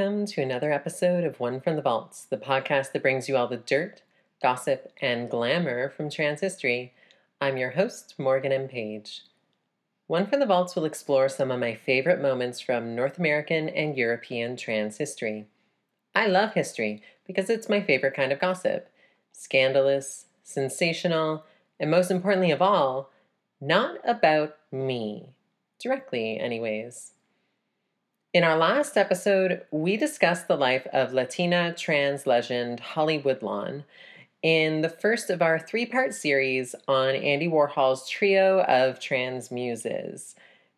Welcome to another episode of One from the Vaults, the podcast that brings you all the dirt, gossip, and glamour from trans history. I'm your host, Morgan M. Page. One from the Vaults will explore some of my favorite moments from North American and European trans history. I love history because it's my favorite kind of gossip scandalous, sensational, and most importantly of all, not about me. Directly, anyways. In our last episode, we discussed the life of Latina trans legend Holly Woodlawn in the first of our three part series on Andy Warhol's trio of trans muses.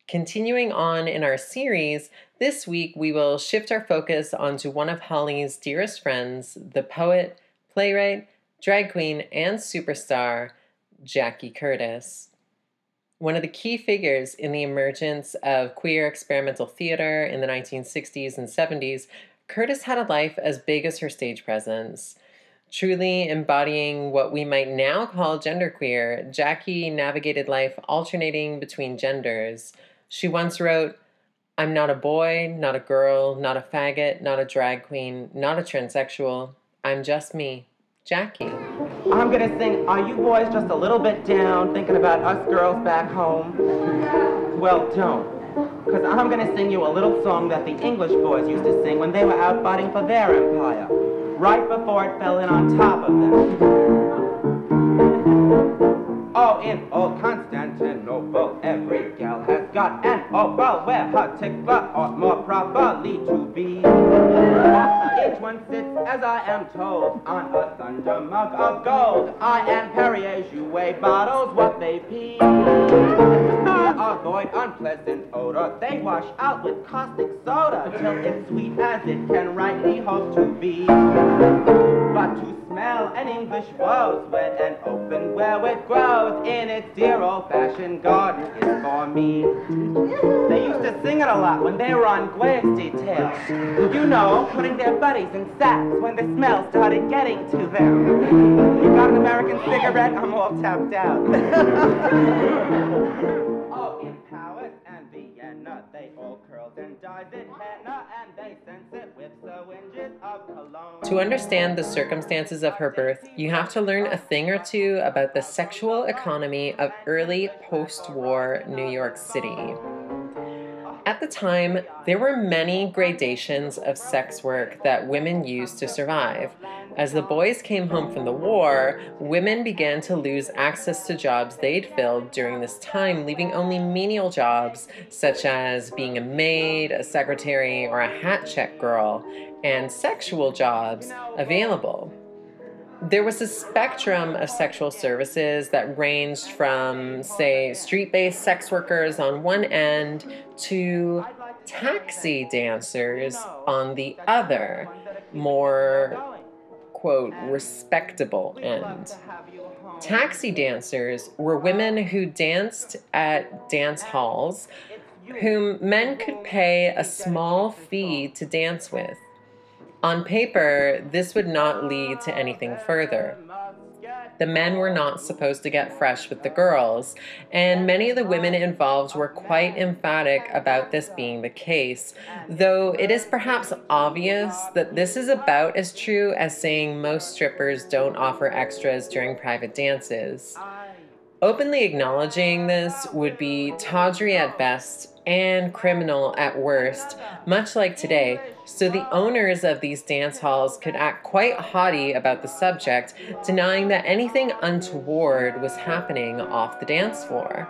Continuing on in our series, this week we will shift our focus onto one of Holly's dearest friends, the poet, playwright, drag queen, and superstar, Jackie Curtis. One of the key figures in the emergence of queer experimental theater in the 1960s and 70s, Curtis had a life as big as her stage presence. Truly embodying what we might now call genderqueer, Jackie navigated life alternating between genders. She once wrote, I'm not a boy, not a girl, not a faggot, not a drag queen, not a transsexual. I'm just me, Jackie. I'm gonna sing Are You Boys Just a Little Bit Down, thinking about us girls back home? Well, don't. Because I'm gonna sing you a little song that the English boys used to sing when they were out fighting for their empire, right before it fell in on top of them. Oh, in old Constantinople, every gal has got an opal where her tickler ought more properly to be. Each one sits, as I am told, on a thunder mug of gold. I and Perrier Jouet bottles what they pee. Avoid unpleasant odor, they wash out with caustic soda till it's sweet as it can rightly hope to be. But to smell an English rose wet and open where it grows in its dear old-fashioned garden is for me. They used to sing it a lot when they were on Gway's detail. You know, putting their buddies in sacks when the smell started getting to them. You got an American cigarette? I'm all tapped out. Vienna, they all curled and henna, and they sense it with syringes of cologne. To understand the circumstances of her birth, you have to learn a thing or two about the sexual economy of early post war New York City. At the time, there were many gradations of sex work that women used to survive. As the boys came home from the war, women began to lose access to jobs they'd filled during this time, leaving only menial jobs such as being a maid, a secretary, or a hat check girl, and sexual jobs available there was a spectrum of sexual services that ranged from, say, street based sex workers on one end to taxi dancers on the other, more, quote, respectable end. Taxi dancers were women who danced at dance halls whom men could pay a small fee to dance with. On paper, this would not lead to anything further. The men were not supposed to get fresh with the girls, and many of the women involved were quite emphatic about this being the case, though it is perhaps obvious that this is about as true as saying most strippers don't offer extras during private dances. Openly acknowledging this would be tawdry at best and criminal at worst, much like today, so the owners of these dance halls could act quite haughty about the subject, denying that anything untoward was happening off the dance floor.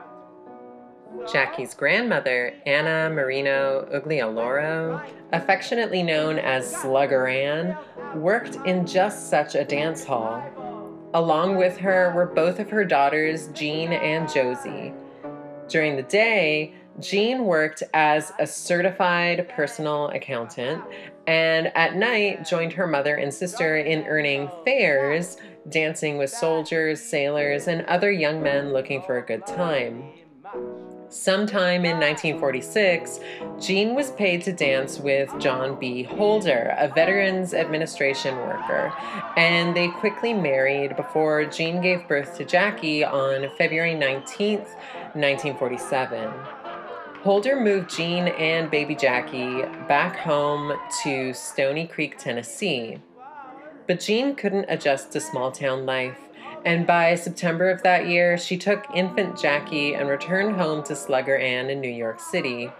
Jackie's grandmother, Anna Marino Uglialoro, affectionately known as Slugger Ann, worked in just such a dance hall. Along with her were both of her daughters, Jean and Josie. During the day, Jean worked as a certified personal accountant and at night joined her mother and sister in earning fares, dancing with soldiers, sailors, and other young men looking for a good time. Sometime in 1946, Jean was paid to dance with John B. Holder, a Veterans Administration worker, and they quickly married before Jean gave birth to Jackie on February 19, 1947. Holder moved Jean and baby Jackie back home to Stony Creek, Tennessee. But Jean couldn't adjust to small town life and by September of that year, she took infant Jackie and returned home to Slugger Ann in New York City.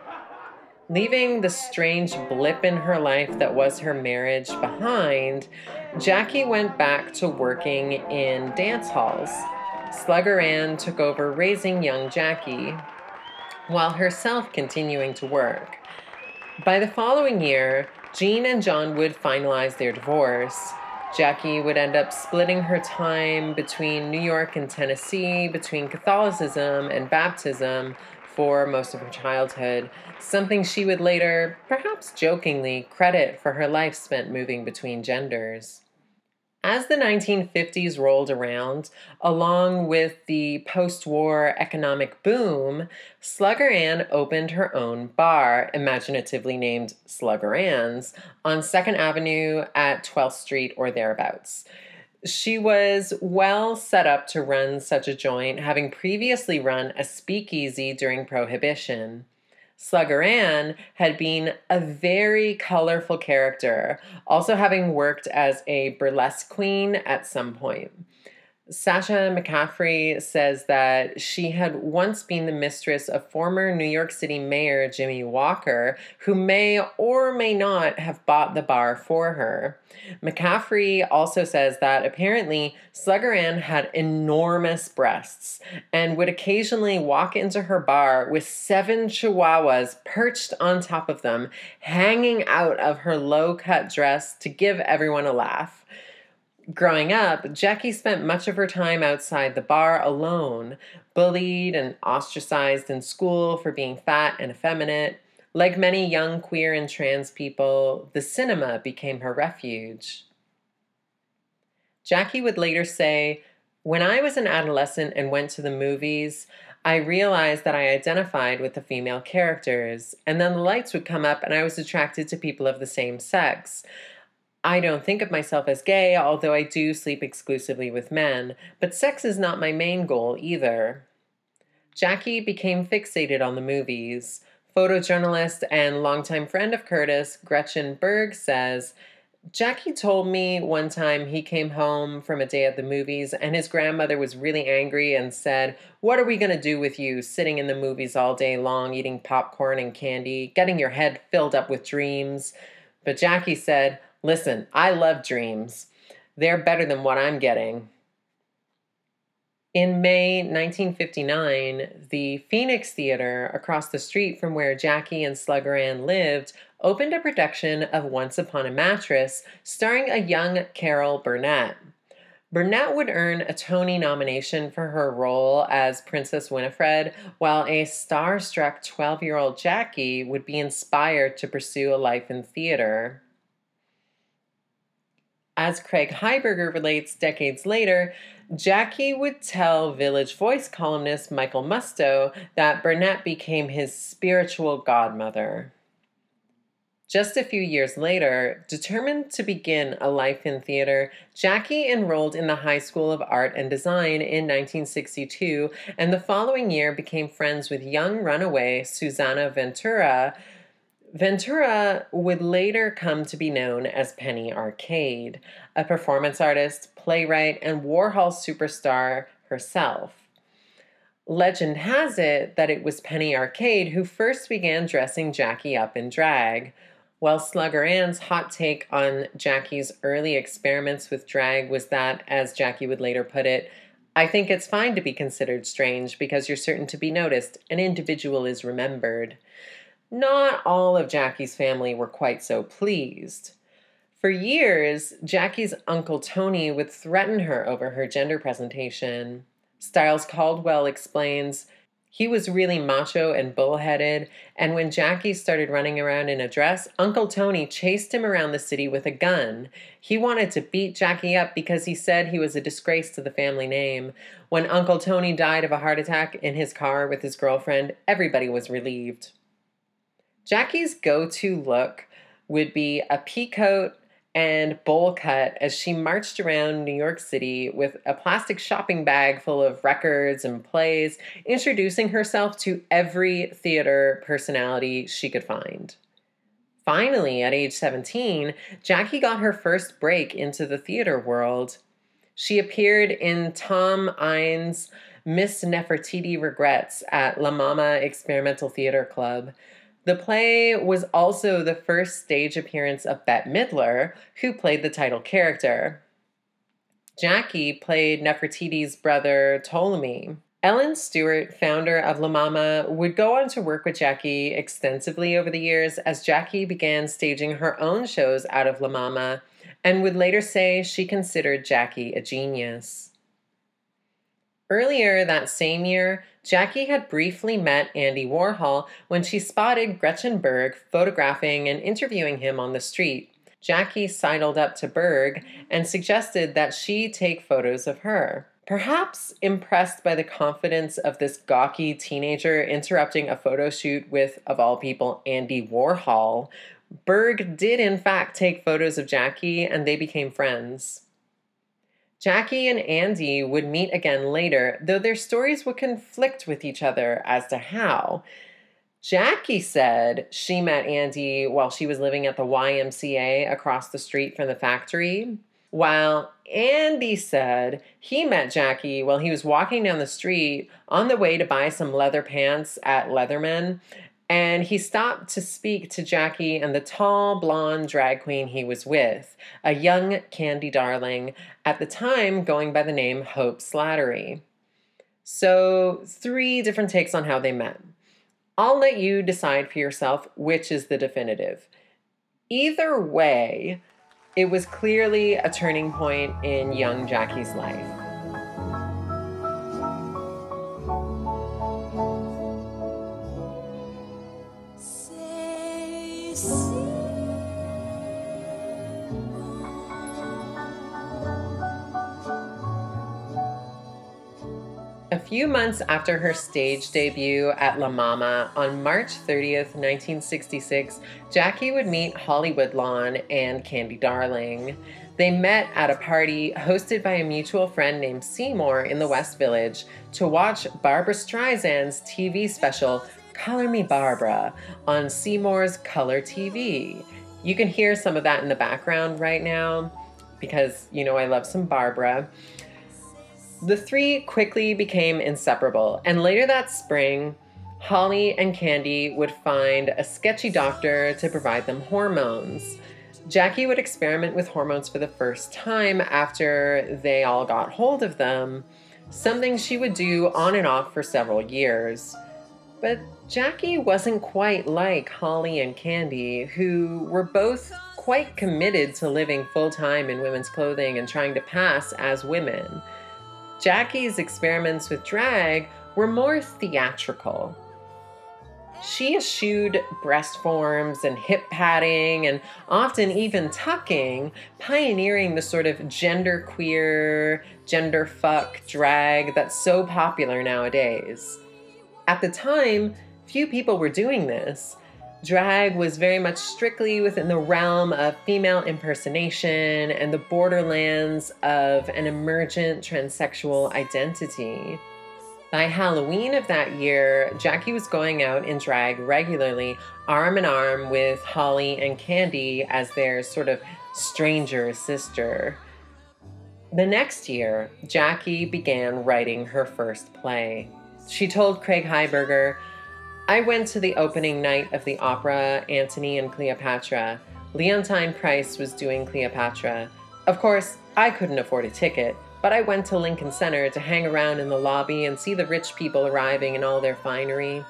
Leaving the strange blip in her life that was her marriage behind, Jackie went back to working in dance halls. Slugger Ann took over raising young Jackie, while herself continuing to work. By the following year, Jean and John would finalize their divorce. Jackie would end up splitting her time between New York and Tennessee, between Catholicism and baptism for most of her childhood, something she would later, perhaps jokingly, credit for her life spent moving between genders. As the 1950s rolled around, along with the post war economic boom, Slugger Ann opened her own bar, imaginatively named Slugger Ann's, on 2nd Avenue at 12th Street or thereabouts. She was well set up to run such a joint, having previously run a speakeasy during Prohibition. Slugger Ann had been a very colorful character, also having worked as a burlesque queen at some point. Sasha McCaffrey says that she had once been the mistress of former New York City Mayor Jimmy Walker, who may or may not have bought the bar for her. McCaffrey also says that apparently Slugger Ann had enormous breasts and would occasionally walk into her bar with seven chihuahuas perched on top of them, hanging out of her low cut dress to give everyone a laugh. Growing up, Jackie spent much of her time outside the bar alone, bullied and ostracized in school for being fat and effeminate. Like many young queer and trans people, the cinema became her refuge. Jackie would later say, When I was an adolescent and went to the movies, I realized that I identified with the female characters, and then the lights would come up and I was attracted to people of the same sex. I don't think of myself as gay, although I do sleep exclusively with men, but sex is not my main goal either. Jackie became fixated on the movies. Photojournalist and longtime friend of Curtis, Gretchen Berg, says Jackie told me one time he came home from a day at the movies and his grandmother was really angry and said, What are we going to do with you sitting in the movies all day long, eating popcorn and candy, getting your head filled up with dreams? But Jackie said, Listen, I love dreams. They're better than what I'm getting. In May 1959, the Phoenix Theater, across the street from where Jackie and Slugger Ann lived, opened a production of Once Upon a Mattress starring a young Carol Burnett. Burnett would earn a Tony nomination for her role as Princess Winifred, while a star-struck 12 year old Jackie would be inspired to pursue a life in theater. As Craig Highberger relates decades later, Jackie would tell Village Voice columnist Michael Musto that Burnett became his spiritual godmother. Just a few years later, determined to begin a life in theater, Jackie enrolled in the High School of Art and Design in 1962, and the following year became friends with young runaway Susanna Ventura, Ventura would later come to be known as Penny Arcade, a performance artist, playwright, and Warhol superstar herself. Legend has it that it was Penny Arcade who first began dressing Jackie up in drag. While Slugger Ann's hot take on Jackie's early experiments with drag was that, as Jackie would later put it, I think it's fine to be considered strange because you're certain to be noticed, an individual is remembered. Not all of Jackie's family were quite so pleased. For years, Jackie's Uncle Tony would threaten her over her gender presentation. Styles Caldwell explains He was really macho and bullheaded, and when Jackie started running around in a dress, Uncle Tony chased him around the city with a gun. He wanted to beat Jackie up because he said he was a disgrace to the family name. When Uncle Tony died of a heart attack in his car with his girlfriend, everybody was relieved. Jackie's go to look would be a pea coat and bowl cut as she marched around New York City with a plastic shopping bag full of records and plays, introducing herself to every theater personality she could find. Finally, at age 17, Jackie got her first break into the theater world. She appeared in Tom Eyen's Miss Nefertiti Regrets at La Mama Experimental Theater Club. The play was also the first stage appearance of Bette Midler, who played the title character. Jackie played Nefertiti's brother Ptolemy. Ellen Stewart, founder of La Mama, would go on to work with Jackie extensively over the years as Jackie began staging her own shows out of La Mama and would later say she considered Jackie a genius. Earlier that same year, Jackie had briefly met Andy Warhol when she spotted Gretchen Berg photographing and interviewing him on the street. Jackie sidled up to Berg and suggested that she take photos of her. Perhaps impressed by the confidence of this gawky teenager interrupting a photo shoot with, of all people, Andy Warhol, Berg did in fact take photos of Jackie and they became friends. Jackie and Andy would meet again later, though their stories would conflict with each other as to how. Jackie said she met Andy while she was living at the YMCA across the street from the factory, while Andy said he met Jackie while he was walking down the street on the way to buy some leather pants at Leatherman and he stopped to speak to Jackie and the tall blonde drag queen he was with, a young candy darling, at the time going by the name Hope Slattery. So, three different takes on how they met. I'll let you decide for yourself which is the definitive. Either way, it was clearly a turning point in young Jackie's life. Few months after her stage debut at La Mama on March 30th, 1966, Jackie would meet Hollywood Woodlawn and Candy Darling. They met at a party hosted by a mutual friend named Seymour in the West Village to watch Barbra Streisand's TV special Color Me Barbra on Seymour's Color TV. You can hear some of that in the background right now because you know I love some Barbra. The three quickly became inseparable, and later that spring, Holly and Candy would find a sketchy doctor to provide them hormones. Jackie would experiment with hormones for the first time after they all got hold of them, something she would do on and off for several years. But Jackie wasn't quite like Holly and Candy, who were both quite committed to living full time in women's clothing and trying to pass as women. Jackie's experiments with drag were more theatrical. She eschewed breast forms and hip padding and often even tucking, pioneering the sort of gender queer, gender fuck drag that's so popular nowadays. At the time, few people were doing this, drag was very much strictly within the realm of female impersonation and the borderlands of an emergent transsexual identity. By Halloween of that year, Jackie was going out in drag regularly, arm in arm with Holly and Candy as their sort of stranger sister. The next year, Jackie began writing her first play. She told Craig Highberger, I went to the opening night of the opera Antony and Cleopatra. Leontyne Price was doing Cleopatra. Of course, I couldn't afford a ticket, but I went to Lincoln Center to hang around in the lobby and see the rich people arriving in all their finery.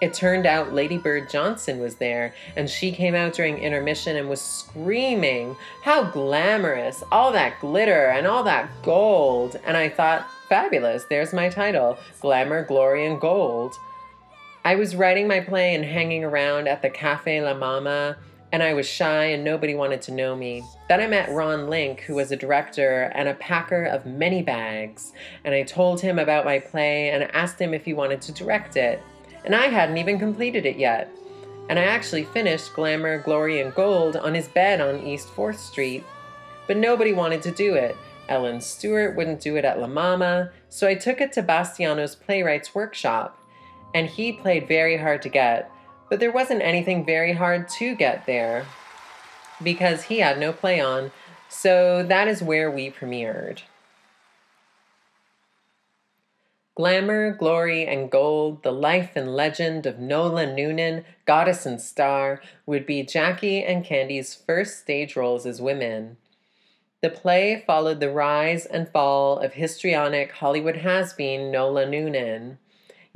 It turned out Lady Bird Johnson was there, and she came out during intermission and was screaming, How glamorous! All that glitter and all that gold! And I thought, Fabulous, there's my title Glamour, Glory, and Gold. I was writing my play and hanging around at the Cafe La Mama, and I was shy and nobody wanted to know me. Then I met Ron Link, who was a director and a packer of many bags, and I told him about my play and asked him if he wanted to direct it. And I hadn't even completed it yet. And I actually finished Glamour, Glory, and Gold on his bed on East 4th Street. But nobody wanted to do it. Ellen Stewart wouldn't do it at La Mama, so I took it to Bastiano's playwrights workshop, and he played very hard to get, but there wasn't anything very hard to get there because he had no play on, so that is where we premiered. Glamour, glory, and gold, the life and legend of Nola Noonan, goddess and star, would be Jackie and Candy's first stage roles as women. The play followed the rise and fall of histrionic Hollywood has been Nola Noonan.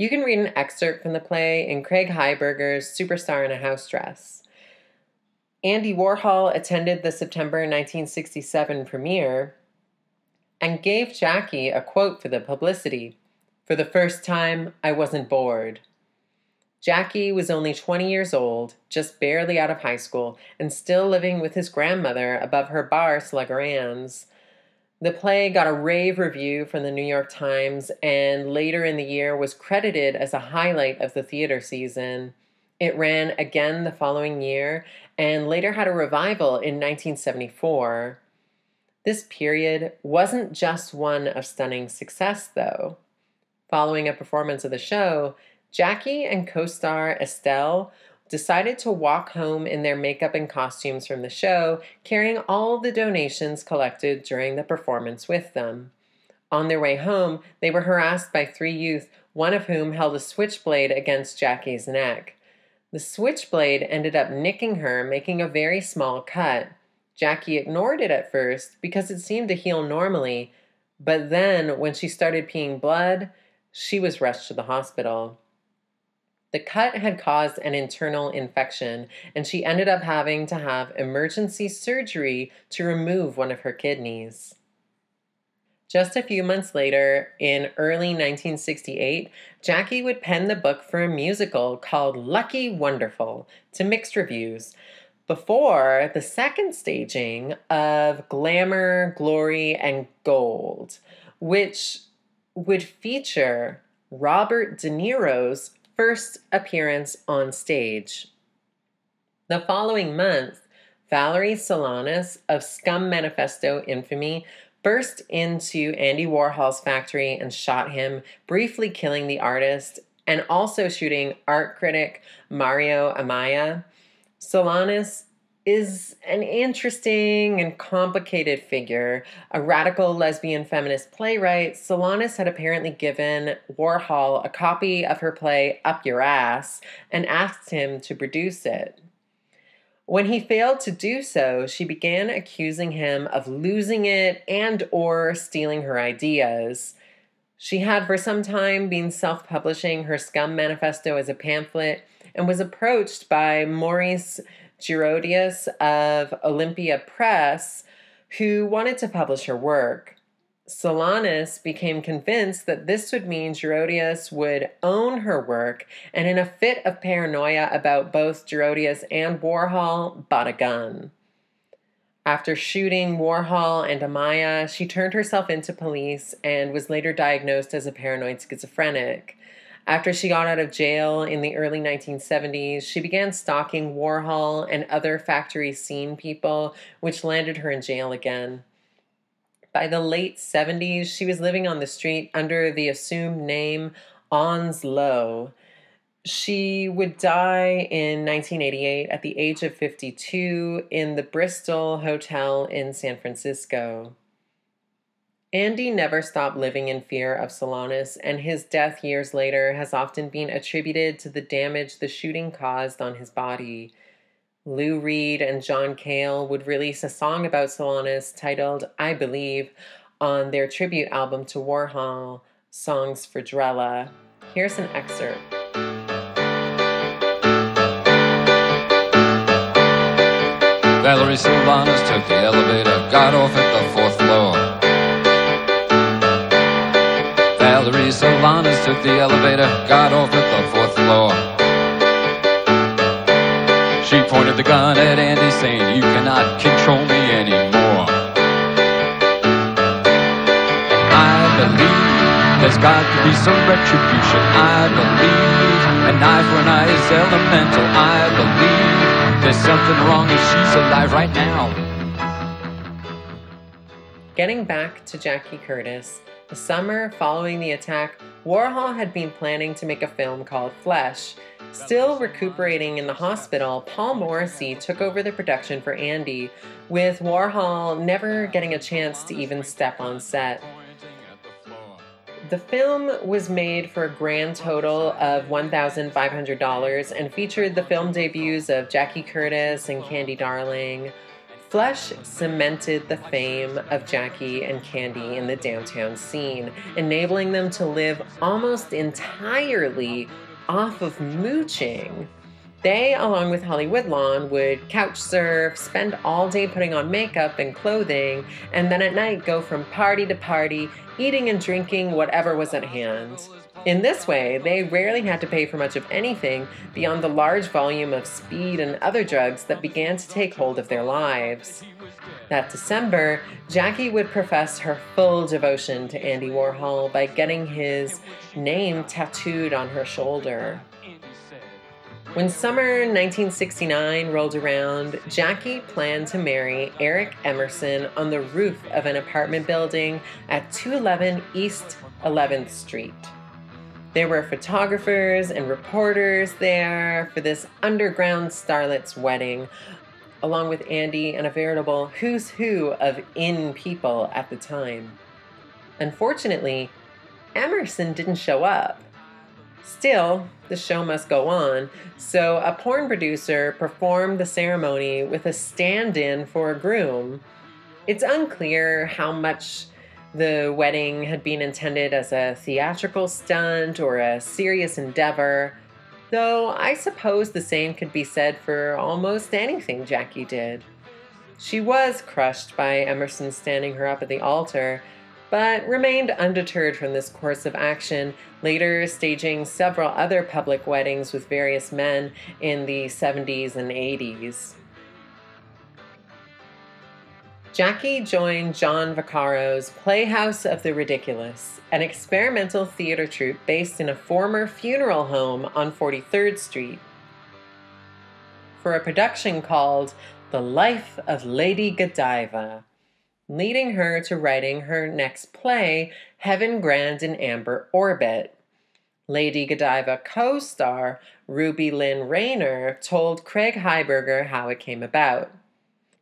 You can read an excerpt from the play in Craig Highberger's Superstar in a House Dress. Andy Warhol attended the September 1967 premiere and gave Jackie a quote for the publicity For the first time, I wasn't bored. Jackie was only 20 years old, just barely out of high school, and still living with his grandmother above her bar, Slugger The play got a rave review from the New York Times and later in the year was credited as a highlight of the theater season. It ran again the following year and later had a revival in 1974. This period wasn't just one of stunning success, though. Following a performance of the show, Jackie and co star Estelle decided to walk home in their makeup and costumes from the show, carrying all the donations collected during the performance with them. On their way home, they were harassed by three youth, one of whom held a switchblade against Jackie's neck. The switchblade ended up nicking her, making a very small cut. Jackie ignored it at first because it seemed to heal normally, but then when she started peeing blood, she was rushed to the hospital. The cut had caused an internal infection, and she ended up having to have emergency surgery to remove one of her kidneys. Just a few months later, in early 1968, Jackie would pen the book for a musical called Lucky Wonderful to mixed reviews before the second staging of Glamour, Glory, and Gold, which would feature Robert De Niro's first appearance on stage. The following month, Valerie Solanas of Scum Manifesto infamy burst into Andy Warhol's factory and shot him, briefly killing the artist and also shooting art critic Mario Amaya. Solanas is an interesting and complicated figure. A radical lesbian feminist playwright, Solanas had apparently given Warhol a copy of her play Up Your Ass and asked him to produce it. When he failed to do so, she began accusing him of losing it and or stealing her ideas. She had for some time been self-publishing her Scum Manifesto as a pamphlet and was approached by Maurice Girodias of Olympia Press, who wanted to publish her work. Solanas became convinced that this would mean Girodias would own her work, and in a fit of paranoia about both Girodias and Warhol, bought a gun. After shooting Warhol and Amaya, she turned herself into police and was later diagnosed as a paranoid schizophrenic. After she got out of jail in the early 1970s, she began stalking Warhol and other factory scene people, which landed her in jail again. By the late 70s, she was living on the street under the assumed name Onslow. She would die in 1988 at the age of 52 in the Bristol Hotel in San Francisco. Andy never stopped living in fear of Solanas, and his death years later has often been attributed to the damage the shooting caused on his body. Lou Reed and John Cale would release a song about Solanas titled I Believe on their tribute album to Warhol, Songs for Drella. Here's an excerpt. Valerie Solanas took the elevator, got off at the fourth floor. Took the elevator, got off at the fourth floor. She pointed the gun at Andy, saying, You cannot control me anymore. I believe there's got to be some retribution. I believe an eye for an eye is elemental. I believe there's something wrong she's alive right now. Getting back to Jackie Curtis, the summer following the attack, Warhol had been planning to make a film called Flesh. Still recuperating in the hospital, Paul Morrissey took over the production for Andy, with Warhol never getting a chance to even step on set. The film was made for a grand total of $1,500 and featured the film debuts of Jackie Curtis and Candy Darling. Flesh cemented the fame of Jackie and Candy in the downtown scene, enabling them to live almost entirely off of mooching. They, along with Holly Woodlawn, would couch surf, spend all day putting on makeup and clothing, and then at night go from party to party, eating and drinking whatever was at hand. In this way, they rarely had to pay for much of anything beyond the large volume of speed and other drugs that began to take hold of their lives. That December, Jackie would profess her full devotion to Andy Warhol by getting his name tattooed on her shoulder. When summer 1969 rolled around, Jackie planned to marry Eric Emerson on the roof of an apartment building at 211 East 11th Street. There were photographers and reporters there for this underground starlet's wedding, along with Andy and a veritable who's who of in people at the time. Unfortunately, Emerson didn't show up. Still, the show must go on, so a porn producer performed the ceremony with a stand in for a groom. It's unclear how much the wedding had been intended as a theatrical stunt or a serious endeavor, though I suppose the same could be said for almost anything Jackie did. She was crushed by Emerson standing her up at the altar but remained undeterred from this course of action, later staging several other public weddings with various men in the 70s and 80s. Jackie joined John Vaccaro's Playhouse of the Ridiculous, an experimental theater troupe based in a former funeral home on 43rd Street, for a production called The Life of Lady Godiva leading her to writing her next play, Heaven Grand in Amber Orbit. Lady Godiva co star Ruby Lynn Reyner told Craig Highberger how it came about.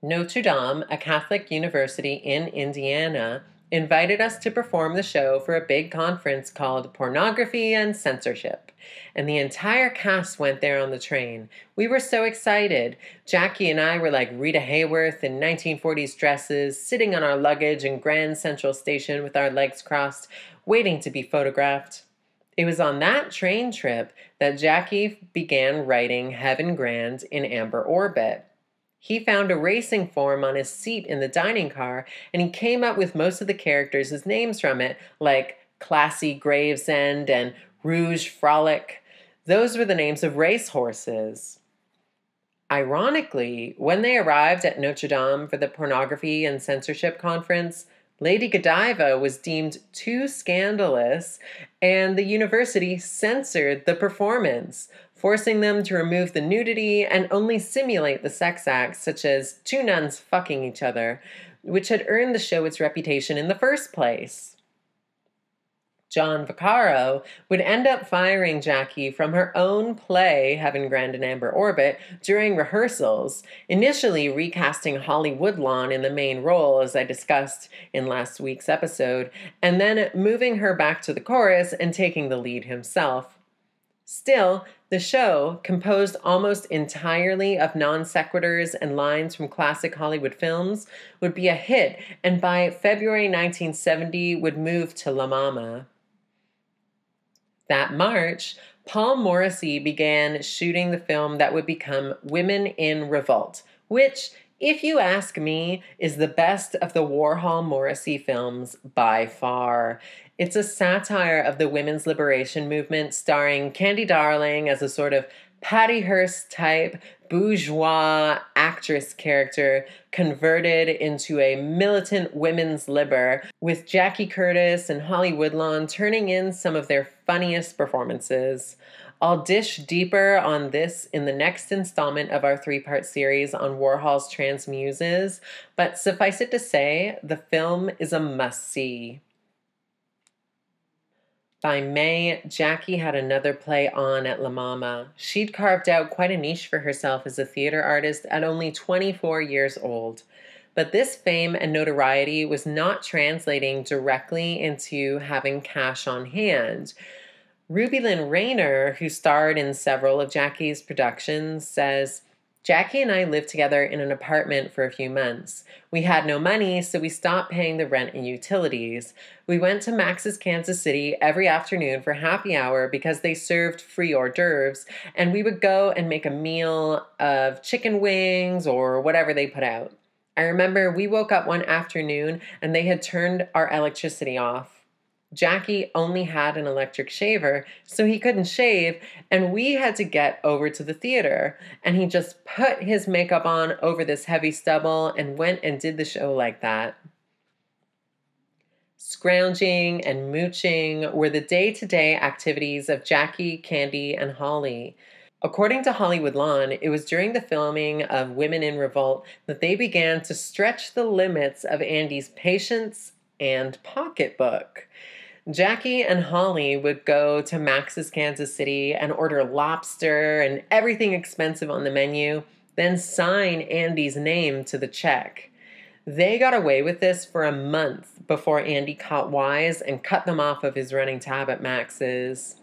Notre Dame, a Catholic university in Indiana, invited us to perform the show for a big conference called Pornography and Censorship. And the entire cast went there on the train. We were so excited. Jackie and I were like Rita Hayworth in 1940s dresses, sitting on our luggage in Grand Central Station with our legs crossed, waiting to be photographed. It was on that train trip that Jackie began writing Heaven Grand in Amber Orbit. He found a racing form on his seat in the dining car, and he came up with most of the characters names from it, like Classy Gravesend and Rouge Frolic. Those were the names of racehorses. Ironically, when they arrived at Notre Dame for the pornography and censorship conference, Lady Godiva was deemed too scandalous, and the university censored the performance, forcing them to remove the nudity and only simulate the sex acts, such as two nuns fucking each other, which had earned the show its reputation in the first place. John Vaccaro would end up firing Jackie from her own play, Heaven Grand and Amber Orbit, during rehearsals, initially recasting Holly Woodlawn in the main role, as I discussed in last week's episode, and then moving her back to the chorus and taking the lead himself. Still, the show, composed almost entirely of non sequiturs and lines from classic Hollywood films, would be a hit and by February 1970 would move to La Mama. That March, Paul Morrissey began shooting the film that would become Women in Revolt, which, if you ask me, is the best of the Warhol Morrissey films by far. It's a satire of the women's liberation movement, starring Candy Darling as a sort of Patty Hearst type bourgeois actress character converted into a militant women's liber, with Jackie Curtis and Holly Woodlawn turning in some of their funniest performances. I'll dish deeper on this in the next installment of our three part series on Warhol's trans muses, but suffice it to say, the film is a must see. By May, Jackie had another play on at La Mama. She'd carved out quite a niche for herself as a theater artist at only 24 years old. But this fame and notoriety was not translating directly into having cash on hand. Ruby Lynn Reyner, who starred in several of Jackie's productions, says, Jackie and I lived together in an apartment for a few months. We had no money, so we stopped paying the rent and utilities. We went to Max's Kansas City every afternoon for happy hour because they served free hors d'oeuvres, and we would go and make a meal of chicken wings or whatever they put out. I remember we woke up one afternoon and they had turned our electricity off. Jackie only had an electric shaver, so he couldn't shave, and we had to get over to the theater. And he just put his makeup on over this heavy stubble and went and did the show like that. Scrounging and mooching were the day to day activities of Jackie, Candy, and Holly. According to Hollywood Woodlawn, it was during the filming of Women in Revolt that they began to stretch the limits of Andy's patience and pocketbook. Jackie and Holly would go to Max's Kansas City and order lobster and everything expensive on the menu, then sign Andy's name to the check. They got away with this for a month before Andy caught wise and cut them off of his running tab at Max's.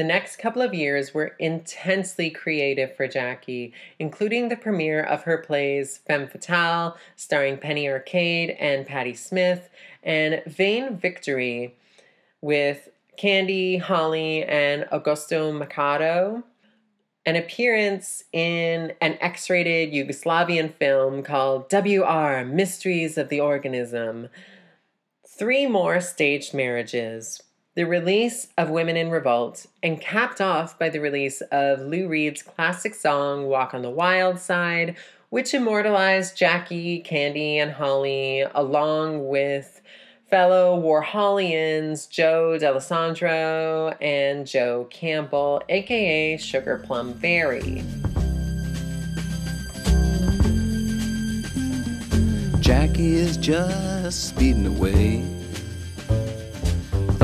The next couple of years were intensely creative for Jackie, including the premiere of her plays Femme Fatale, starring Penny Arcade and Patti Smith, and Vain Victory with Candy, Holly, and Augusto Mercado. An appearance in an X rated Yugoslavian film called WR Mysteries of the Organism. Three more staged marriages the release of Women in Revolt, and capped off by the release of Lou Reed's classic song Walk on the Wild Side, which immortalized Jackie, Candy, and Holly along with fellow Warholians Joe Dallesandro and Joe Campbell, aka Sugar Plum Fairy. Jackie is just speeding away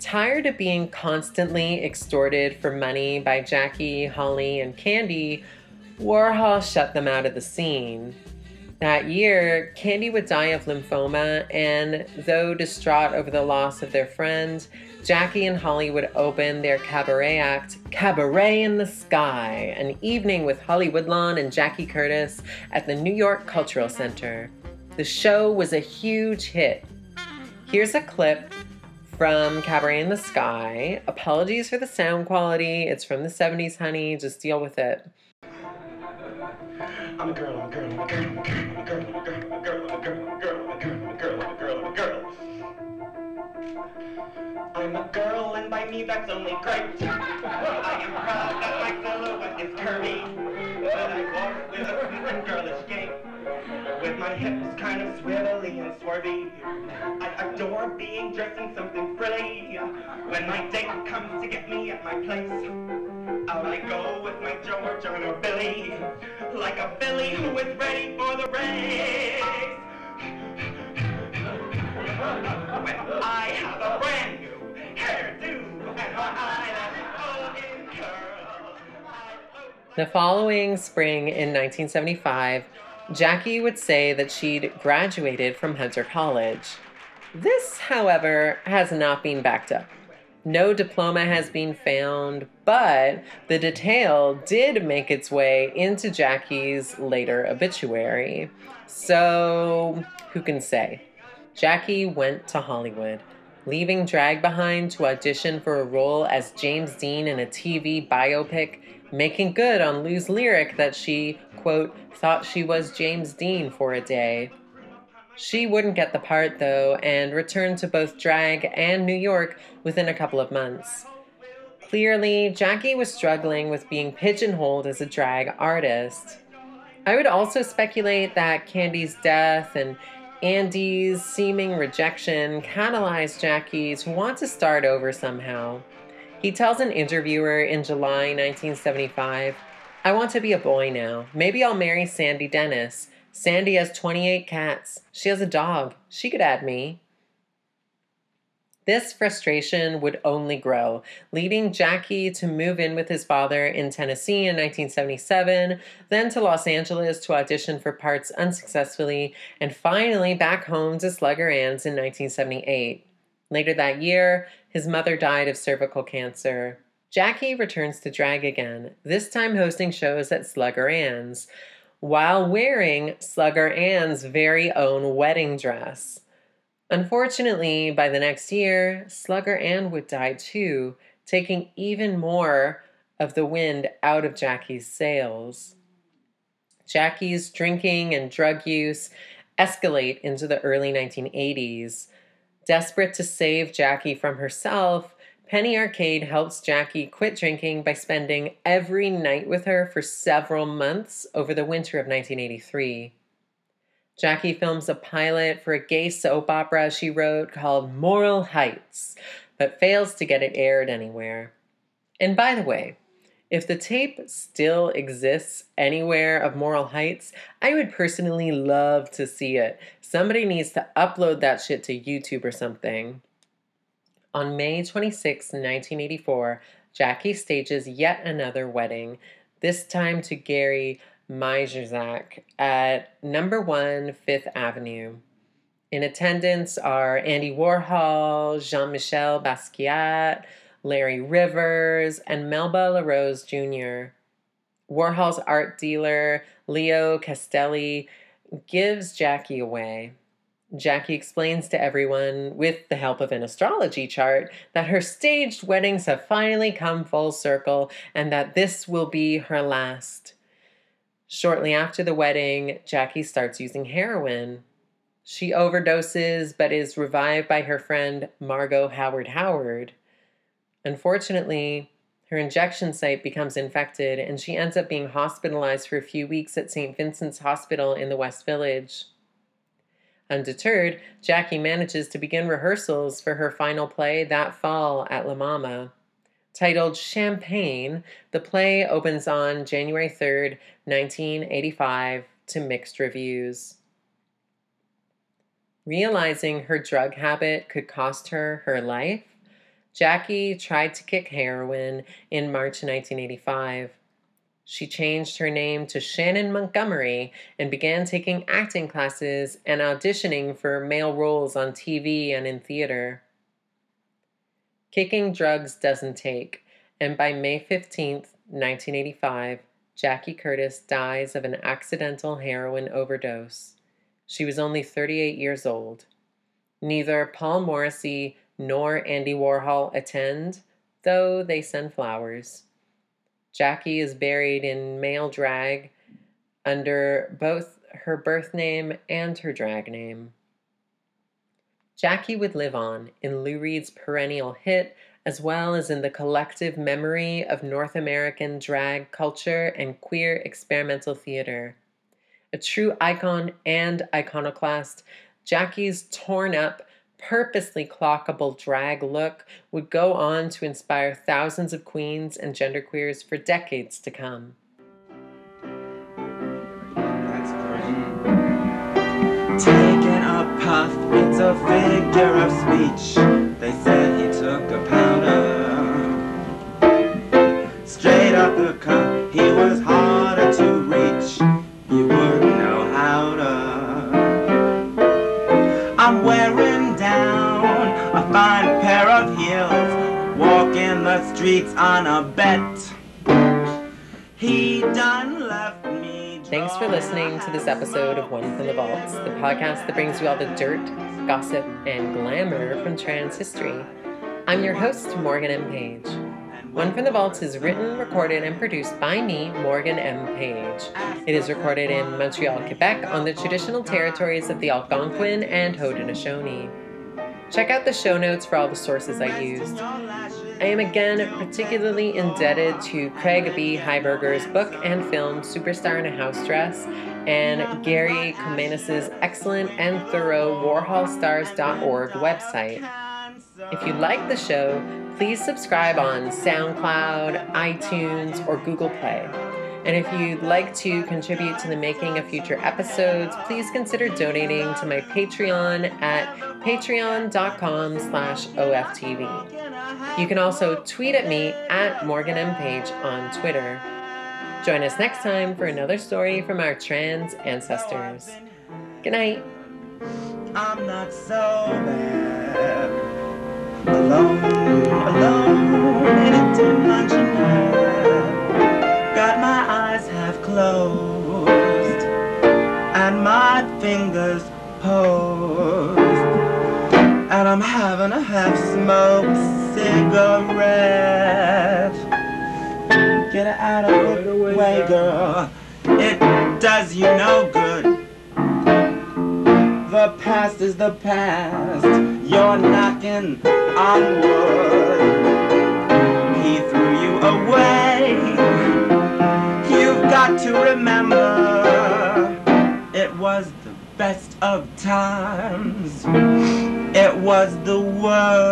Tired of being constantly extorted for money by Jackie, Holly, and Candy, Warhol shut them out of the scene. That year, Candy would die of lymphoma, and though distraught over the loss of their friend, Jackie and Holly would open their cabaret act, Cabaret in the Sky, an evening with Holly Woodlawn and Jackie Curtis at the New York Cultural Center. The show was a huge hit. Here's a clip from Cabaret in the Sky. Apologies for the sound quality. It's from the 70s, honey. Just deal with it. I'm a girl, I'm a girl, I'm a girl, I'm a girl, I'm a girl, I'm a girl, I'm a girl, and by me that's only great. I am proud that my silhouette is curvy, but I walk with a sweet girlish gait. With my hips kind of swivelly and swervy. I adore being dressed in something frilly. When my date comes to get me at my place, out I go with my George on or Billy, like a Billy who is ready for the race. The following spring in 1975, Jackie would say that she'd graduated from Hunter College. This, however, has not been backed up. No diploma has been found, but the detail did make its way into Jackie's later obituary. So, who can say? Jackie went to Hollywood, leaving drag behind to audition for a role as James Dean in a TV biopic, making good on Lou's lyric that she, quote, thought she was James Dean for a day. She wouldn't get the part, though, and returned to both drag and New York within a couple of months. Clearly, Jackie was struggling with being pigeonholed as a drag artist. I would also speculate that Candy's death and Andy's seeming rejection catalyzed Jackie to want to start over somehow. He tells an interviewer in July 1975, I want to be a boy now. Maybe I'll marry Sandy Dennis. Sandy has 28 cats. She has a dog. She could add me. This frustration would only grow, leading Jackie to move in with his father in Tennessee in 1977, then to Los Angeles to audition for parts unsuccessfully, and finally back home to Slugger Ann's in 1978. Later that year, his mother died of cervical cancer. Jackie returns to drag again, this time hosting shows at Slugger Ann's while wearing Slugger Ann's very own wedding dress. Unfortunately, by the next year, Slugger Ann would die too, taking even more of the wind out of Jackie's sails. Jackie's drinking and drug use escalate into the early 1980s. Desperate to save Jackie from herself, Penny Arcade helps Jackie quit drinking by spending every night with her for several months over the winter of 1983. Jackie films a pilot for a gay soap opera she wrote called Moral Heights, but fails to get it aired anywhere. And by the way, if the tape still exists anywhere of Moral Heights, I would personally love to see it. Somebody needs to upload that shit to YouTube or something. On May 26, 1984, Jackie stages yet another wedding, this time to Gary Mierzwiak at number one Fifth Avenue. In attendance are Andy Warhol, Jean Michel Basquiat, Larry Rivers, and Melba LaRose Jr. Warhol's art dealer, Leo Castelli, gives Jackie away. Jackie explains to everyone, with the help of an astrology chart, that her staged weddings have finally come full circle and that this will be her last. Shortly after the wedding, Jackie starts using heroin. She overdoses but is revived by her friend Margo Howard Howard. Unfortunately, her injection site becomes infected and she ends up being hospitalized for a few weeks at St. Vincent's Hospital in the West Village. Undeterred, Jackie manages to begin rehearsals for her final play that fall at La Mama. Titled Champagne, the play opens on January 3rd, 1985, to mixed reviews. Realizing her drug habit could cost her her life, Jackie tried to kick heroin in March 1985. She changed her name to Shannon Montgomery and began taking acting classes and auditioning for male roles on TV and in theater. Kicking drugs doesn't take, and by May 15, 1985, Jackie Curtis dies of an accidental heroin overdose. She was only 38 years old. Neither Paul Morrissey nor Andy Warhol attend, though they send flowers. Jackie is buried in male drag under both her birth name and her drag name. Jackie would live on in Lou Reed's perennial hit, as well as in the collective memory of North American drag culture and queer experimental theater. A true icon and iconoclast, Jackie's torn up purposely clockable drag look would go on to inspire thousands of queens and genderqueers for decades to come. Taking a puff, it's a figure of speech. They said he took a powder. Straight up the cup, he was harder streets on a bet. He done left me. Thanks for listening to this episode of One from the Vaults, the podcast that brings you all the dirt, gossip, and glamour from trans history. I'm your host, Morgan M. Page. One from the Vaults is written, recorded, and produced by me, Morgan M. Page. It is recorded in Montreal, Quebec, on the traditional territories of the Algonquin and Haudenosaunee. Check out the show notes for all the sources I used. I am again particularly indebted to Craig B. Highberger's book and film Superstar in a House Dress and Gary Comenas' excellent and thorough WarholStars.org website. If you like the show, please subscribe on SoundCloud, iTunes, or Google Play. And if you'd like to contribute to the making of future episodes, please consider donating to my Patreon at patreon.com slash OFTV. You can also tweet at me at Morgan M. Page on Twitter. Join us next time for another story from our trans ancestors. Good night. I'm not so bad. Alone, alone closed and my fingers posed. And I'm having a half smoked cigarette. Get it out of the way, girl. It does you no good. The past is the past. You're knocking on wood. Of times. It was the worst